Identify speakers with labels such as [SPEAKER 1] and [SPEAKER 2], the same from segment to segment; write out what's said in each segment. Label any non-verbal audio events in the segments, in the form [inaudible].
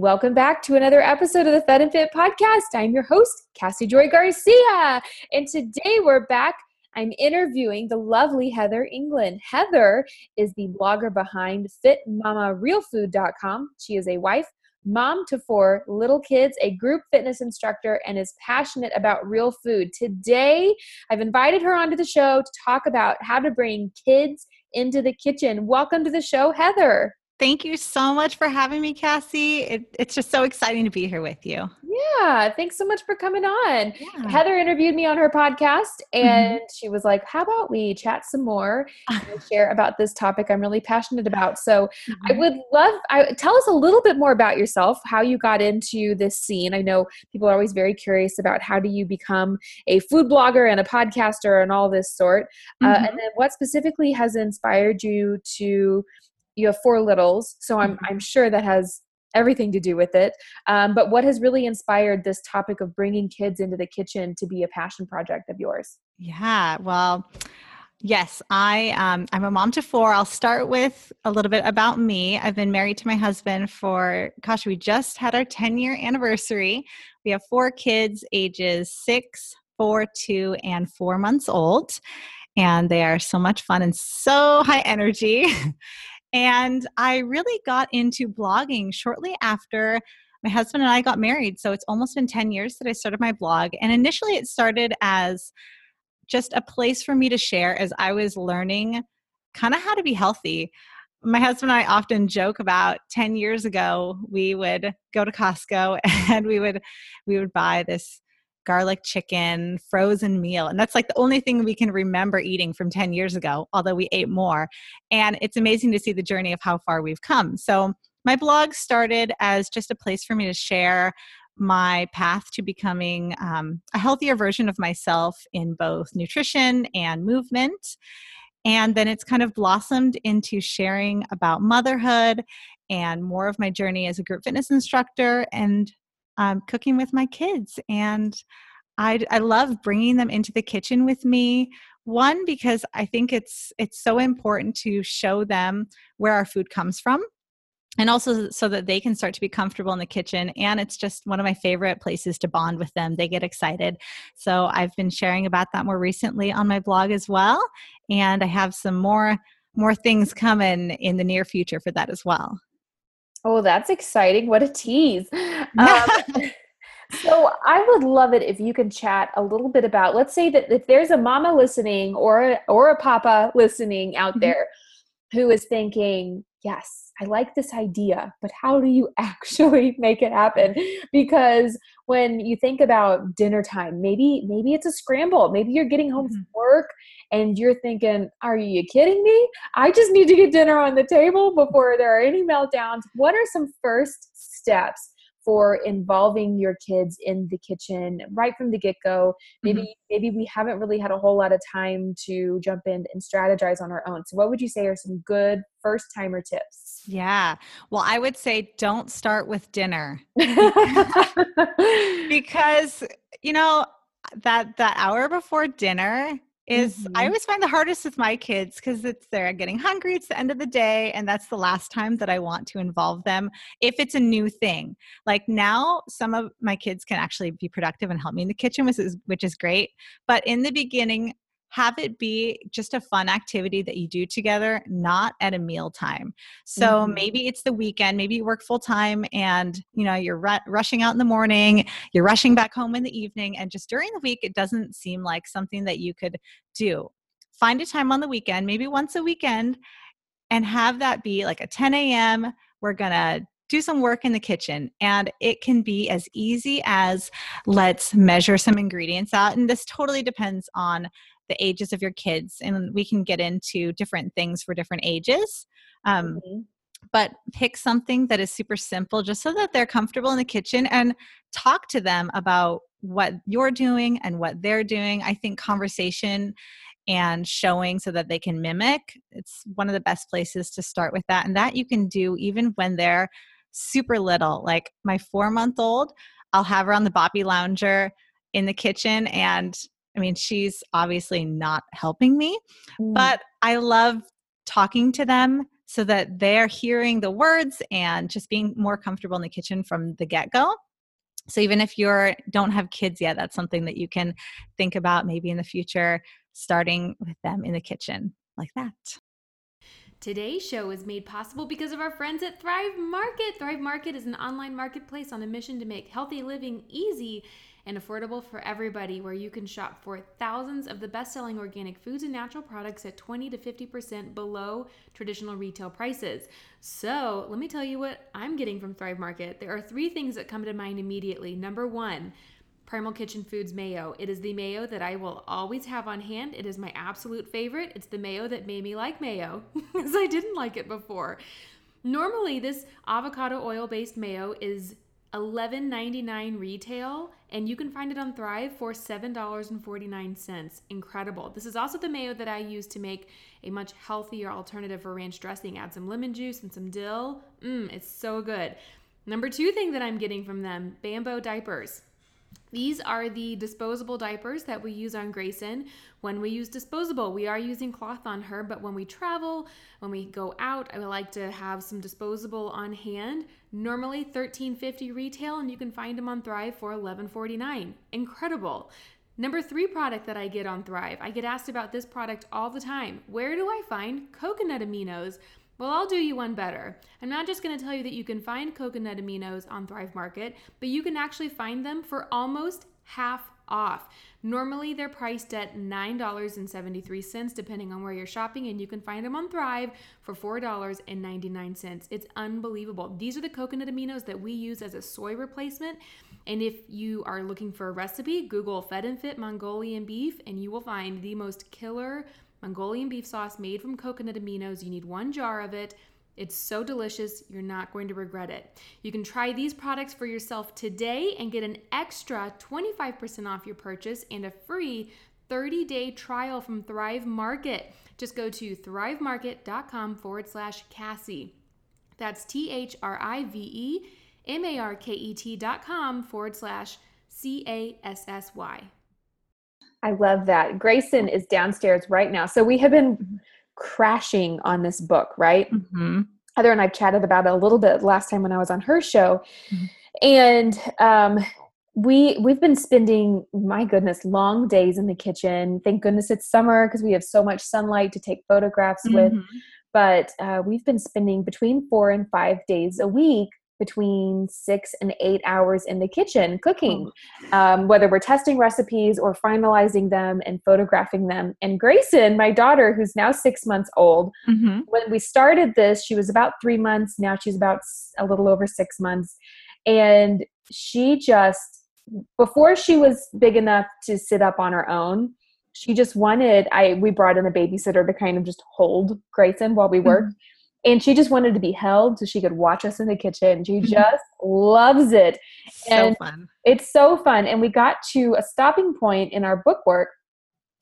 [SPEAKER 1] Welcome back to another episode of the Fed and Fit podcast. I'm your host, Cassie Joy Garcia. And today we're back. I'm interviewing the lovely Heather Englund. Heather is the blogger behind FitMamaRealFood.com. She is a wife, mom to four little kids, a group fitness instructor, and is passionate about real food. Today, I've invited her onto the show to talk about how to bring kids into the kitchen. Welcome to the show, Heather.
[SPEAKER 2] Thank you so much for having me, Cassie. It, it's just so exciting to be here with you.
[SPEAKER 1] Yeah, thanks so much for coming on. Yeah. Heather interviewed me on her podcast and mm-hmm. she was like, How about we chat some more [laughs] and share about this topic I'm really passionate about? So mm-hmm. I would love, I, tell us a little bit more about yourself, how you got into this scene. I know people are always very curious about how do you become a food blogger and a podcaster and all this sort. Mm-hmm. Uh, and mm-hmm. then what specifically has inspired you to you have four littles so i'm mm-hmm. i'm sure that has everything to do with it um, but what has really inspired this topic of bringing kids into the kitchen to be a passion project of yours
[SPEAKER 2] yeah well Yes, I um, I'm a mom to four. I'll start with a little bit about me. I've been married to my husband for gosh, we just had our 10 year anniversary. We have four kids, ages six, four, two, and four months old, and they are so much fun and so high energy. [laughs] And I really got into blogging shortly after my husband and I got married. So it's almost been 10 years that I started my blog. And initially, it started as just a place for me to share as I was learning kind of how to be healthy. My husband and I often joke about 10 years ago, we would go to Costco [laughs] and we would we would buy this garlic chicken frozen meal. And that's like the only thing we can remember eating from 10 years ago, although we ate more. And it's amazing to see the journey of how far we've come. So, my blog started as just a place for me to share my path to becoming um, a healthier version of myself in both nutrition and movement. And then it's kind of blossomed into sharing about motherhood and more of my journey as a group fitness instructor and um, cooking with my kids. And I, I love bringing them into the kitchen with me. One, because I think it's it's so important to show them where our food comes from and also so that they can start to be comfortable in the kitchen and it's just one of my favorite places to bond with them they get excited so i've been sharing about that more recently on my blog as well and i have some more more things coming in the near future for that as well
[SPEAKER 1] Oh, that's exciting. What a tease. [laughs] Um, so I would love it if you can chat a little bit about let's say that if there's a mama listening or or a papa listening out mm-hmm. there who is thinking, "Yes, I like this idea, but how do you [laughs] actually make it happen?" Because when you think about dinner time, maybe maybe it's a scramble. Maybe you're getting home mm-hmm. from work and you're thinking, are you kidding me? I just need to get dinner on the table before there are any meltdowns. What are some first steps for involving your kids in the kitchen right from the get-go. Maybe mm-hmm. maybe we haven't really had a whole lot of time to jump in and strategize on our own. So what would you say are some good first timer tips?
[SPEAKER 2] Yeah. Well i would say don't start with dinner. [laughs] [laughs] Because you know that that hour before dinner is mm-hmm. I always find the hardest with my kids because it's they're getting hungry. It's the end of the day, and that's the last time that I want to involve them if it's a new thing. Like now, some of my kids can actually be productive and help me in the kitchen, which is which is great. But in the beginning, have it be just a fun activity that you do together, not at a meal time. So mm-hmm. maybe it's the weekend, maybe you work full time and you know you're ru- rushing out in the morning, you're rushing back home in the evening and just during the week it doesn't seem like something that you could do. Find a time on the weekend, maybe once a weekend and have that be like a 10 a.m. We're going to do some work in the kitchen. And it can be as easy as let's measure some ingredients out. And this totally depends on the ages of your kids and we can get into different things for different ages um, mm-hmm. but pick something that is super simple just so that they're comfortable in the kitchen and talk to them about what you're doing and what they're doing i think conversation and showing so that they can mimic it's one of the best places to start with that and that you can do even when they're super little like my four month old i'll have her on the boppy lounger in the kitchen and I mean, she's obviously not helping me, mm. but I love talking to them, so that they're hearing the words and just being more comfortable in the kitchen from the get go. So even if you don't have kids yet, that's something that you can think about maybe in the future, starting with them in the kitchen like that.
[SPEAKER 3] Today's show is made possible because of our friends at Thrive Market. Thrive Market is an online marketplace on a mission to make healthy living easy and affordable for everybody, where you can shop for thousands of the best selling organic foods and natural products at 20 to 50% below traditional retail prices. So, let me tell you what I'm getting from Thrive Market. There are three things that come to mind immediately. Number one, Primal Kitchen Foods mayo. It is the mayo that I will always have on hand. It is my absolute favorite. It's the mayo that made me like mayo [laughs] because I didn't like it before. Normally, this avocado oil based mayo is $11.99 retail, and you can find it on Thrive for $7.49. Incredible. This is also the mayo that I use to make a much healthier alternative for ranch dressing. Add some lemon juice and some dill. Mmm, it's so good. Number two thing that I'm getting from them Bambo diapers. These are the disposable diapers that we use on Grayson. When we use disposable, we are using cloth on her, but when we travel, when we go out, I would like to have some disposable on hand. Normally $13.50 retail, and you can find them on Thrive for $11.49. Incredible. Number three product that I get on Thrive. I get asked about this product all the time. Where do I find coconut aminos? Well, I'll do you one better. I'm not just going to tell you that you can find coconut aminos on Thrive Market, but you can actually find them for almost half off. Normally, they're priced at $9.73, depending on where you're shopping, and you can find them on Thrive for $4.99. It's unbelievable. These are the coconut aminos that we use as a soy replacement. And if you are looking for a recipe, Google Fed and Fit Mongolian beef, and you will find the most killer Mongolian beef sauce made from coconut aminos. You need one jar of it. It's so delicious, you're not going to regret it. You can try these products for yourself today and get an extra 25% off your purchase and a free 30 day trial from Thrive Market. Just go to thrivemarket.com forward slash Cassie. That's T H R I V E M A R K E T dot com forward slash C A S S Y.
[SPEAKER 1] I love that. Grayson is downstairs right now. So we have been mm-hmm. crashing on this book, right? Mm-hmm. Heather and I've chatted about it a little bit last time when I was on her show. Mm-hmm. And um, we we've been spending my goodness long days in the kitchen thank goodness it's summer because we have so much sunlight to take photographs mm-hmm. with but uh, we've been spending between four and five days a week between six and eight hours in the kitchen cooking, oh. um, whether we're testing recipes or finalizing them and photographing them. And Grayson, my daughter, who's now six months old, mm-hmm. when we started this, she was about three months. Now she's about a little over six months. And she just, before she was big enough to sit up on her own, she just wanted i we brought in a babysitter to kind of just hold grayson while we worked mm-hmm and she just wanted to be held so she could watch us in the kitchen. She mm-hmm. just loves it.
[SPEAKER 2] And fun.
[SPEAKER 1] It's so fun. And we got to a stopping point in our book work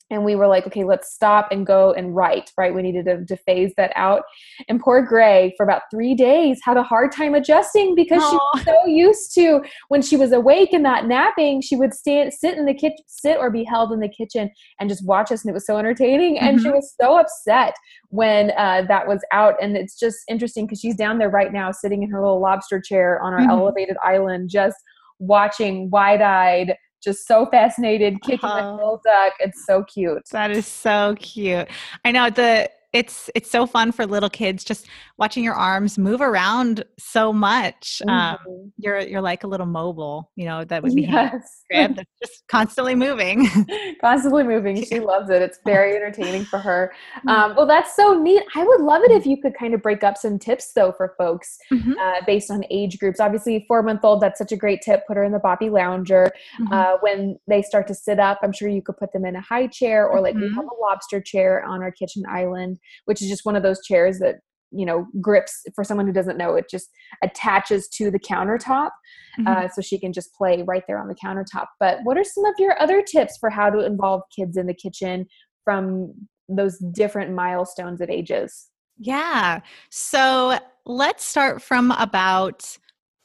[SPEAKER 1] and we were like okay let's stop and go and write right we needed to, to phase that out and poor gray for about three days had a hard time adjusting because Aww. she was so used to when she was awake and not napping she would stand sit in the kitchen sit or be held in the kitchen and just watch us and it was so entertaining and mm-hmm. she was so upset when uh, that was out and it's just interesting because she's down there right now sitting in her little lobster chair on our mm-hmm. elevated island just watching wide-eyed just so fascinated, kicking uh-huh. the little duck. It's so cute.
[SPEAKER 2] That is so cute. I know the it's it's so fun for little kids just watching your arms move around so much. Um, mm-hmm. Um, you're you're like a little mobile, you know, that would be yes. just constantly moving. [laughs]
[SPEAKER 1] constantly moving. [laughs] She loves it. It's very entertaining for her. Mm-hmm. Um, well, that's so neat. I would love it if you could kind of break up some tips though for folks mm-hmm. uh, based on age groups. Obviously, four month old. That's such a great tip. Put her in the Boppy Lounger. Mm-hmm. Uh, when they start to sit up, I'm sure you could put them in a high chair or like we have mm-hmm. a lobster chair on our kitchen island which is just one of those chairs that you know grips for someone who doesn't know it just attaches to the countertop mm-hmm. uh, so she can just play right there on the countertop. But what are some of your other tips for how to involve kids in the kitchen from those different milestones of ages?
[SPEAKER 2] Yeah so let's start from about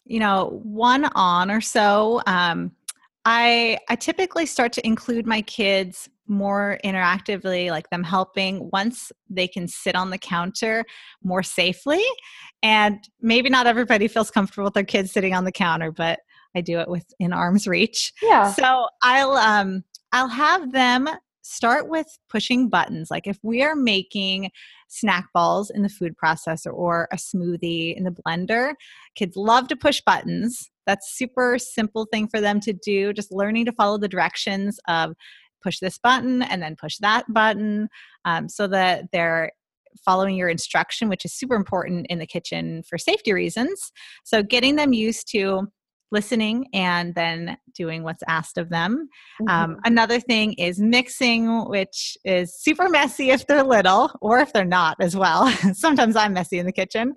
[SPEAKER 2] you know one on or so. Um, i i typically start to include my kids more interactively, like them helping once they can sit on the counter more safely. And maybe not everybody feels comfortable with their kids sitting on the counter, but I do it within arm's reach.
[SPEAKER 1] Yeah.
[SPEAKER 2] So I'll um I'll have them start with pushing buttons. Like if we are making snack balls in the food processor or a smoothie in the blender, kids love to push buttons. That's super simple thing for them to do. Just learning to follow the directions of push this button and then push that button um, so that they're following your instruction, which is super important in the kitchen for safety reasons. So, getting them used to listening and then doing what's asked of them. Um, mm-hmm. Um, another thing is mixing, which is super messy if they're little or if they're not as well. [laughs] Sometimes I'm messy in the kitchen.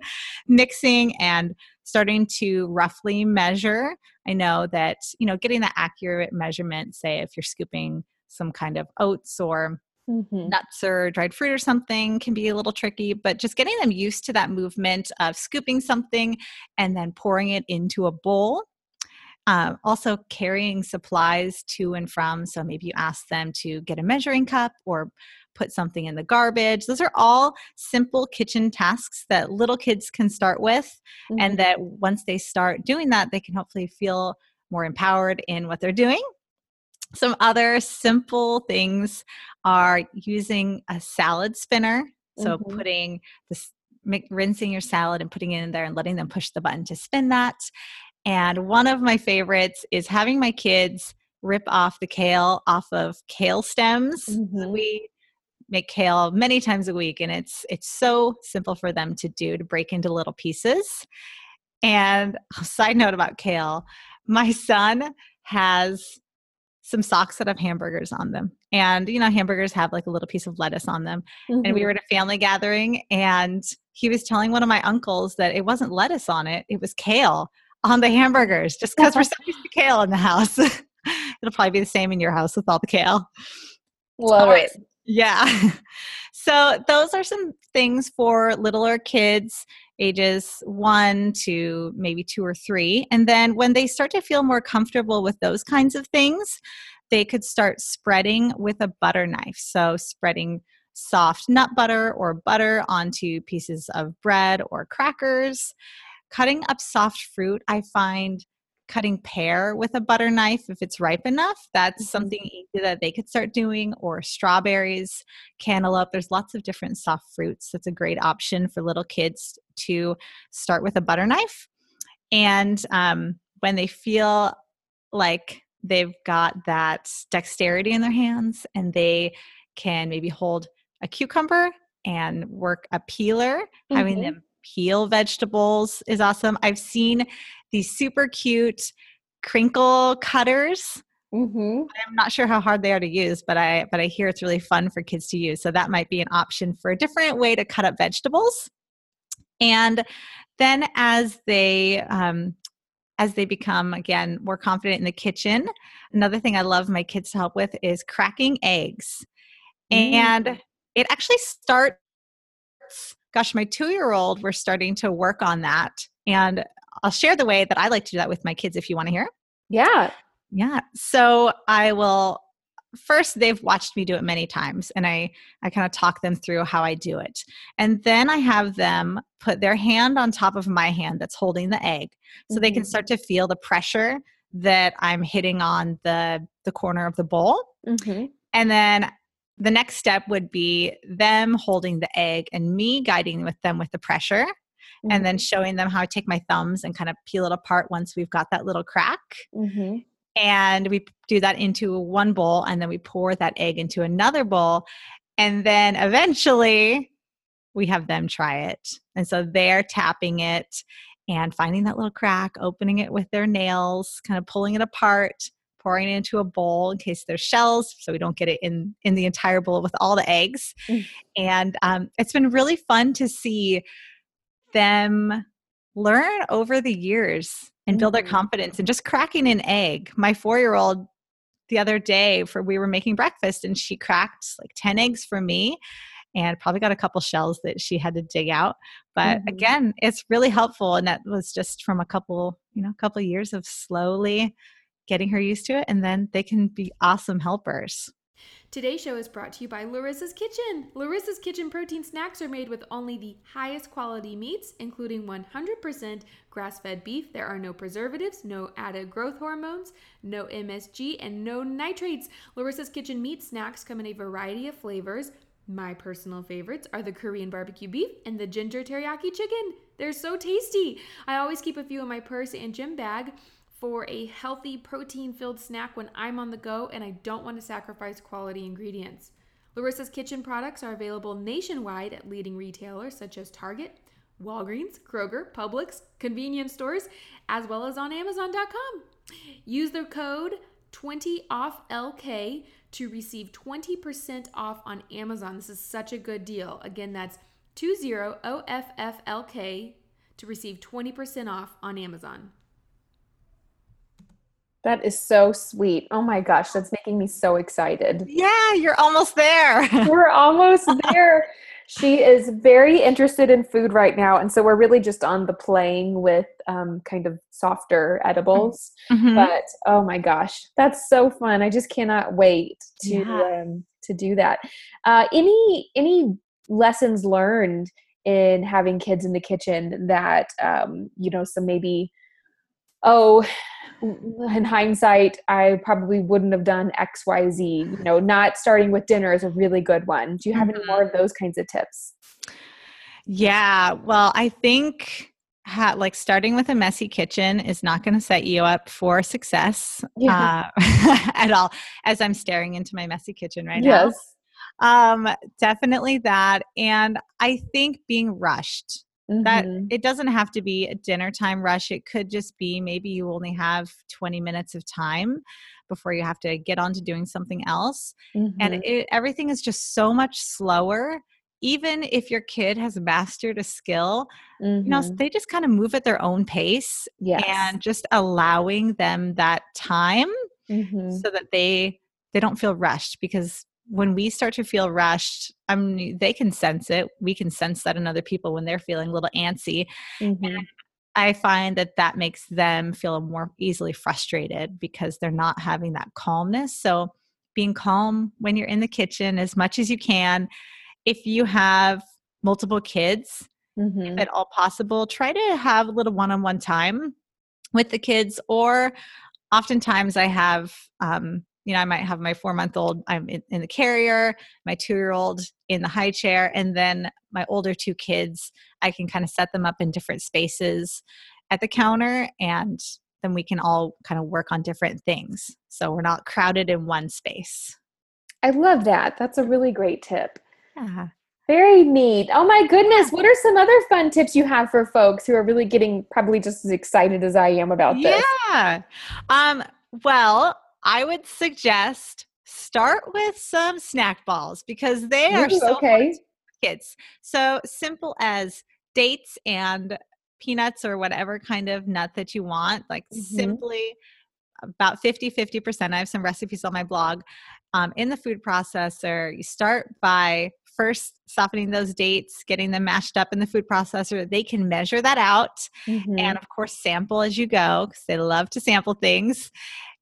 [SPEAKER 2] Mixing and starting to roughly measure. I know that, you know, getting the accurate measurement, say if you're scooping some kind of oats or Mm-hmm. nuts or dried fruit or something can be a little tricky, but just getting them used to that movement of scooping something and then pouring it into a bowl. Uh, also, carrying supplies to and from. So maybe you ask them to get a measuring cup or put something in the garbage. Those are all simple kitchen tasks that little kids can start with, mm-hmm. and that once they start doing that, they can hopefully feel more empowered in what they're doing some other simple things are using a salad spinner. So mm-hmm. putting this rinsing your salad and putting it in there and letting them push the button to spin that. And one of my favorites is having my kids rip off the kale off of kale stems. Mm-hmm. We make kale many times a week and it's it's so simple for them to do to break into little pieces. And a side note about kale, my son has some socks that have hamburgers on them. And, you know, hamburgers have like a little piece of lettuce on them. Mm-hmm. And we mm-hmm. were at a family gathering and he was telling one of my uncles that it wasn't lettuce on it, it was kale on the hamburgers just because we're so [laughs] used to kale in the house. [laughs] It'll probably be the same in your house with all the kale.
[SPEAKER 1] Love it.
[SPEAKER 2] Yeah. [laughs] So, those are some things for littler kids ages one to maybe two or three. And then when they start to feel more comfortable with those kinds of things, they could start spreading with a butter knife. So, spreading soft nut butter or butter onto pieces of bread or crackers. Cutting up soft fruit, I find cutting pear with a butter knife if it's ripe enough. That's mm-hmm. something easy that they could start doing, or strawberries, cantaloupe. There's lots of different soft fruits. That's a great option for little kids to start with a butter knife. And um, when they feel like they've got that dexterity in their hands and they can maybe hold a cucumber and work a peeler, mm-hmm. having them peel vegetables is awesome. I've seen these super cute crinkle cutters. Mm-hmm. I'm not sure how hard they are to use, but I but I hear it's really fun for kids to use. So that might be an option for a different way to cut up vegetables. And then as they um, as they become again more confident in the kitchen, another thing I love my kids to help with is cracking eggs. Mm. And it actually starts gosh, my two year old, we're starting to work on that. And I'll share the way that I like to do that with my kids if you want to hear.
[SPEAKER 1] Yeah.
[SPEAKER 2] Yeah. So I will first they've watched me do it many times and I I kind of talk them through how I do it. And then I have them put their hand on top of my hand that's holding the egg so mm-hmm. they can mm-hmm. start to feel the pressure that I'm hitting on the the corner of the bowl. Mm-hmm. And then the next step would be them holding the egg and me guiding with them with the pressure mm-hmm. and then mm-hmm. showing them how I take my thumbs and kind of peel it apart once we've got that little crack. Mm-hmm. And we do that into one bowl and then we pour that egg into another bowl. And then eventually we have them try it. And so they're tapping it and finding that little crack, opening it with their nails, kind of pulling it apart pouring it into a bowl in case there's shells so we don't get it in in the entire bowl with all the eggs mm. and um, it's been really fun to see them learn over the years and build their mm. confidence and just cracking an egg my four year old the other day for we were making breakfast and she cracked like 10 eggs for me and probably got a couple shells that she had to dig out but mm-hmm. again it's really helpful and that was just from a couple you know a couple years of slowly getting her used to it, and then they can be awesome helpers.
[SPEAKER 3] Today's show is brought to you by Lorissa's Kitchen. Lorissa's Kitchen protein snacks are made with only the highest quality meats, including 100% grass fed beef. There are no preservatives, no added growth hormones, no MSG, and no nitrates. Lorissa's Kitchen meat snacks come in a variety of flavors. My personal favorites are the Korean barbecue beef and the ginger teriyaki chicken. They're so tasty. I always keep a few in my purse and gym bag for a healthy, protein filled snack when I'm on the go and I don't want to sacrifice quality ingredients. Lorissa's Kitchen products are available nationwide at leading retailers such as Target, Walgreens, Kroger, Publix, convenience stores, as well as on Amazon.com. Use the code 20OFFLK to receive 20% off on Amazon. This is such a good deal. Again, that's 20OFFLK to receive 20% off on Amazon.
[SPEAKER 1] That is so sweet. Oh my gosh, that's making me so excited.
[SPEAKER 2] Yeah, you're almost there. [laughs]
[SPEAKER 1] we're almost there. She is very interested in food right now. And so we're really just on the playing with um, kind of softer edibles. Mm-hmm. But oh my gosh, that's so fun. I just cannot wait to yeah. um, to do that. Uh, any any lessons learned in having kids in the kitchen that um, you know some maybe oh in hindsight, I probably wouldn't have done X, Y, Z. You know, not starting with dinner is a really good one. Do you have mm-hmm. any more of those kinds of tips?
[SPEAKER 2] Yeah, well, I think ha- like starting with a messy kitchen is not going to set you up for success yeah. uh, [laughs] at all. As I'm staring into my messy kitchen right yes. now. Um, definitely that. And I think being rushed Mm-hmm. That it doesn't have to be a dinner time rush. It could just be maybe you only have 20 minutes of time before you have to get on to doing something else. Mm-hmm. And it, everything is just so much slower. Even if your kid has mastered a skill, mm-hmm. you know, mm-hmm. they just kind of move at their own pace yes. and just allowing them that time mm-hmm. so that they they don't feel rushed because when we start to feel rushed, I mean, they can sense it. We can sense that in other people when they're feeling a little antsy. Mm-hmm. I find that that makes them feel more easily frustrated because they're not having that calmness. So, being calm when you're in the kitchen as much as you can. If you have multiple kids, mm-hmm. if at all possible, try to have a little one on one time with the kids. Or oftentimes, I have um, you know, I might have my four month old, I'm in, in, the carrier, my two year old in the high chair, and then my older two kids, I can kind of set them up in different spaces at the counter and then we can all kind of work on different things. So we're not crowded in one space.
[SPEAKER 1] I love that. That's a really great tip. Yeah. Very neat. Oh my goodness. What are some other fun tips you have for folks who are really getting probably just as excited as I am about this?
[SPEAKER 2] Yeah. Um, well, I would suggest start with some snack balls because they are Ooh, so okay. kids. So simple as dates and peanuts or whatever kind of nut that you want, like mm-hmm. simply about 50 50%. I have some recipes on my blog. Um, in the food processor, you start by first softening those dates, getting them mashed up in the food processor. They can measure that out mm-hmm. and, of course, sample as you go because they love to sample things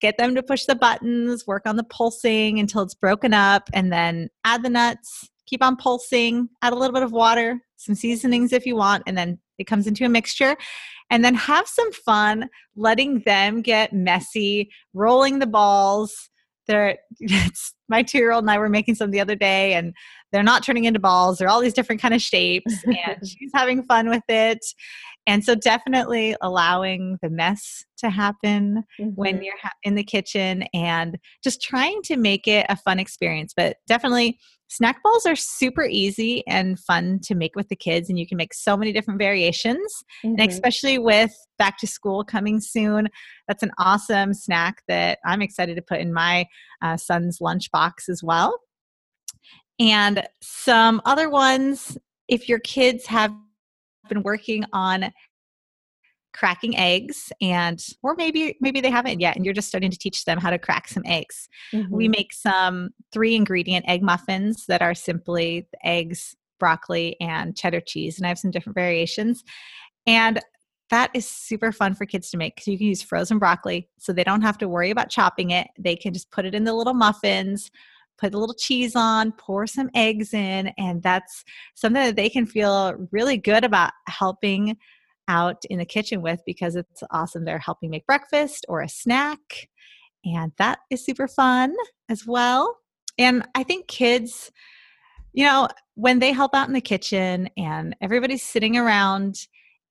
[SPEAKER 2] get them to push the buttons, work on the pulsing until it's broken up, and then add the nuts, keep on pulsing, add a little bit of water, some seasonings if you want, and then it comes into a mixture. And then have some fun letting them get messy, rolling the balls. They're, [laughs] my two year old and I were making some the other day, and they're not turning into balls. They're all these different kind of shapes, [laughs] and she's having fun with it. And so, definitely allowing the mess to happen mm-hmm. when you're in the kitchen and just trying to make it a fun experience. But definitely, snack balls are super easy and fun to make with the kids, and you can make so many different variations. Mm-hmm. And especially with back to school coming soon, that's an awesome snack that I'm excited to put in my uh, son's lunchbox as well. And some other ones, if your kids have been working on cracking eggs and or maybe maybe they haven't yet and you're just starting to teach them how to crack some eggs. Mm-hmm. we make some three ingredient egg muffins that are simply eggs broccoli and cheddar cheese and i have some different variations. And that is super fun for kids to make because you can use frozen broccoli so they don't have to worry about chopping it. They can just put it in the little muffins put a little cheese on, pour some eggs in, and that's something that they can feel really good about helping out in the kitchen with because it's awesome. They're helping make breakfast or a snack, and that is super fun as well. And I think kids, you know, when they help out in the kitchen and everybody's sitting around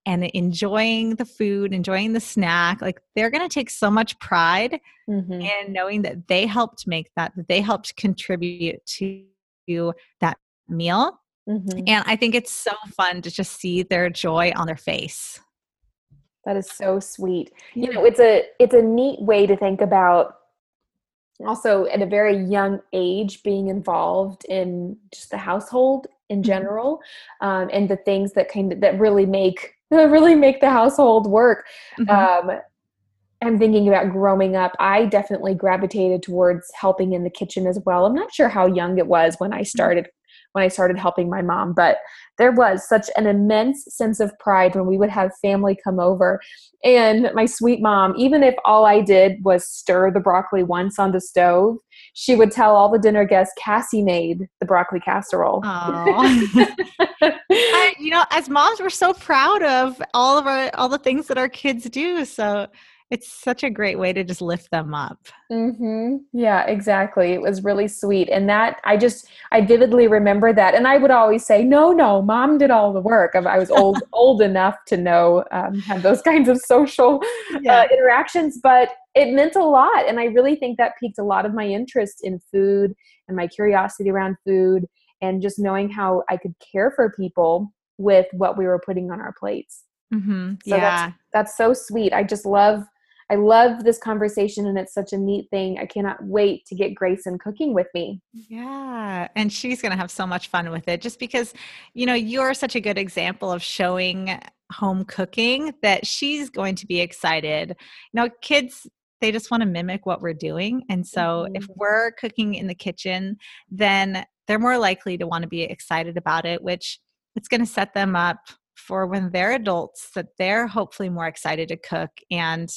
[SPEAKER 2] and enjoying the food, enjoying the snack, like they're going to take so much pride mm-hmm. in knowing that they helped make that, that they helped contribute to that meal. Mm-hmm. And I think it's so fun to just see their joy on their face.
[SPEAKER 1] That is so sweet. You know, it's a it's a neat way to think about also at a very young age being involved in just the household in mm-hmm. general um, and the things that kind of that really make [laughs] really make the household work mm-hmm. um, i'm thinking about growing up i definitely gravitated towards helping in the kitchen as well i'm not sure how young it was when i mm-hmm. started when I started helping my mom. But there was such an immense sense of pride when we would have family come over. And my sweet mom, even if all I did was stir the broccoli once on the stove, she would tell all the dinner guests Cassie made the broccoli casserole. [laughs]
[SPEAKER 2] I, you know, as moms, we're so proud of all of our all the things that our kids do. So it's such a great way to just lift them up.
[SPEAKER 1] Mm-hmm. Yeah, exactly. It was really sweet. And that, I just, I vividly remember that. And I would always say, no, no, mom did all the work. I was old, [laughs] old enough to know, um, have those [laughs] kinds of social uh, yeah. uh, interactions, but it meant a lot. And I really think that piqued a lot of my interest in food and my curiosity around food and just knowing how I could care for people with what we were putting on our plates.
[SPEAKER 2] Mm-hmm. So yeah.
[SPEAKER 1] That's, that's so sweet. I just love I love this conversation and it's such a neat thing. I cannot wait to get Grayson cooking with me.
[SPEAKER 2] Yeah. And she's going to have so much fun with it just because, you know, you're such a good example of showing home cooking that she's going to be excited. You know, kids, they just want to mimic what we're doing. And so mm-hmm. if we're cooking in the kitchen, then they're more likely to want to be excited about it, which it's going to set them up for when they're adults that they're hopefully more excited to cook and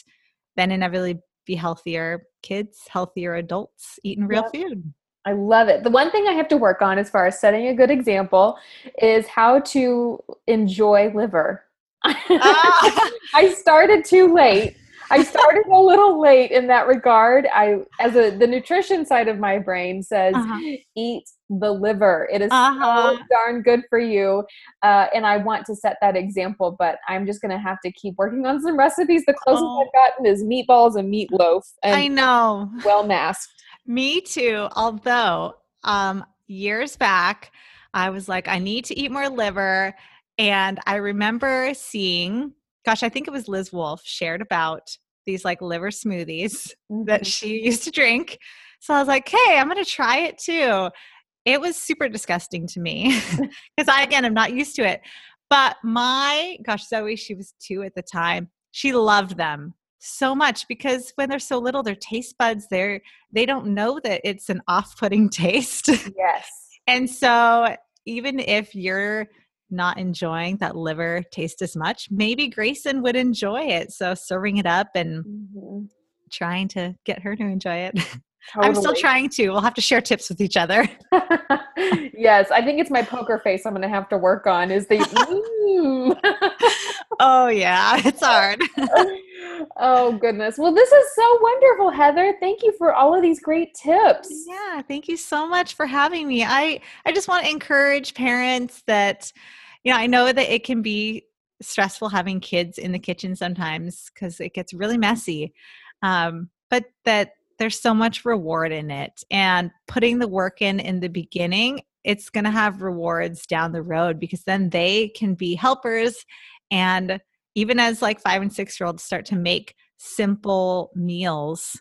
[SPEAKER 2] then inevitably be healthier kids, healthier adults eating real yep. food.
[SPEAKER 1] I love it. The one thing I have to work on as far as setting a good example is how to enjoy liver. [laughs] Ah. I started too late I started a little late in that regard. I, as a the nutrition side of my brain says, uh-huh. eat the liver. It is uh-huh. so darn good for you, uh, and I want to set that example. But I'm just going to have to keep working on some recipes. The closest oh. I've gotten is meatballs and meatloaf. And
[SPEAKER 2] I know,
[SPEAKER 1] well masked.
[SPEAKER 2] Me too. Although um, years back, I was like, I need to eat more liver. And I remember seeing gosh, I think it was Liz Wolfe shared about these like liver smoothies mm-hmm. that she [laughs] used to drink. So I was like, hey, I'm going to try it too. It was super disgusting to me [laughs] because I, again, I'm not used to it. But my gosh, Zoe, she was two at the time. She loved them so much because when they're so little, their taste buds, they're, they don't know that it's an off putting [laughs] taste.
[SPEAKER 1] Yes.
[SPEAKER 2] and so even if you're not enjoying that liver taste as much, maybe Grayson would enjoy it. So serving it up and mm-hmm. trying to get her to enjoy it. Totally. [laughs] I'm still trying to. We'll have to share tips with each other. [laughs]
[SPEAKER 1] yes, I think it's my poker face I'm going to have to work on is the [laughs]
[SPEAKER 2] Oh yeah, it's hard.
[SPEAKER 1] Oh goodness. Well, this is so wonderful, Heather. Thank you for all of these great tips.
[SPEAKER 2] Yeah, thank you so much for having me. I I just want to encourage parents that you know, I know that it can be stressful having kids in the kitchen sometimes because it gets really messy. Um, but that there's so much reward in it. And putting the work in in the beginning, it's going to have rewards down the road because then they can be helpers. And even as like five and six year olds start to make simple meals,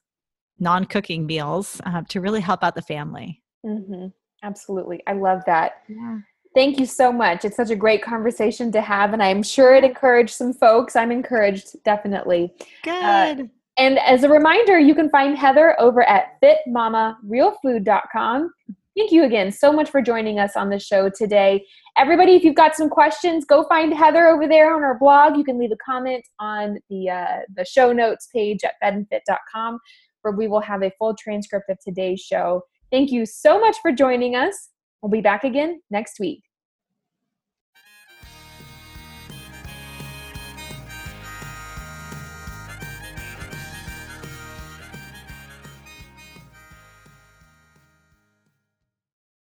[SPEAKER 2] non cooking meals, uh, to really help out the family.
[SPEAKER 1] Mm-hmm. Absolutely. I love that. Yeah. Thank you so much. It's such a great conversation to have, and I'm sure it encouraged some folks. I'm encouraged, definitely.
[SPEAKER 2] Good. Uh,
[SPEAKER 1] and as a reminder, you can find Heather over at fitmamarealfood.com. Thank you again so much for joining us on the show today. Everybody, if you've got some questions, go find Heather over there on our blog. You can leave a comment on the uh, the show notes page at fedandfit.com, where we will have a full transcript of today's show Thank you so much for joining us. We'll be back again next week.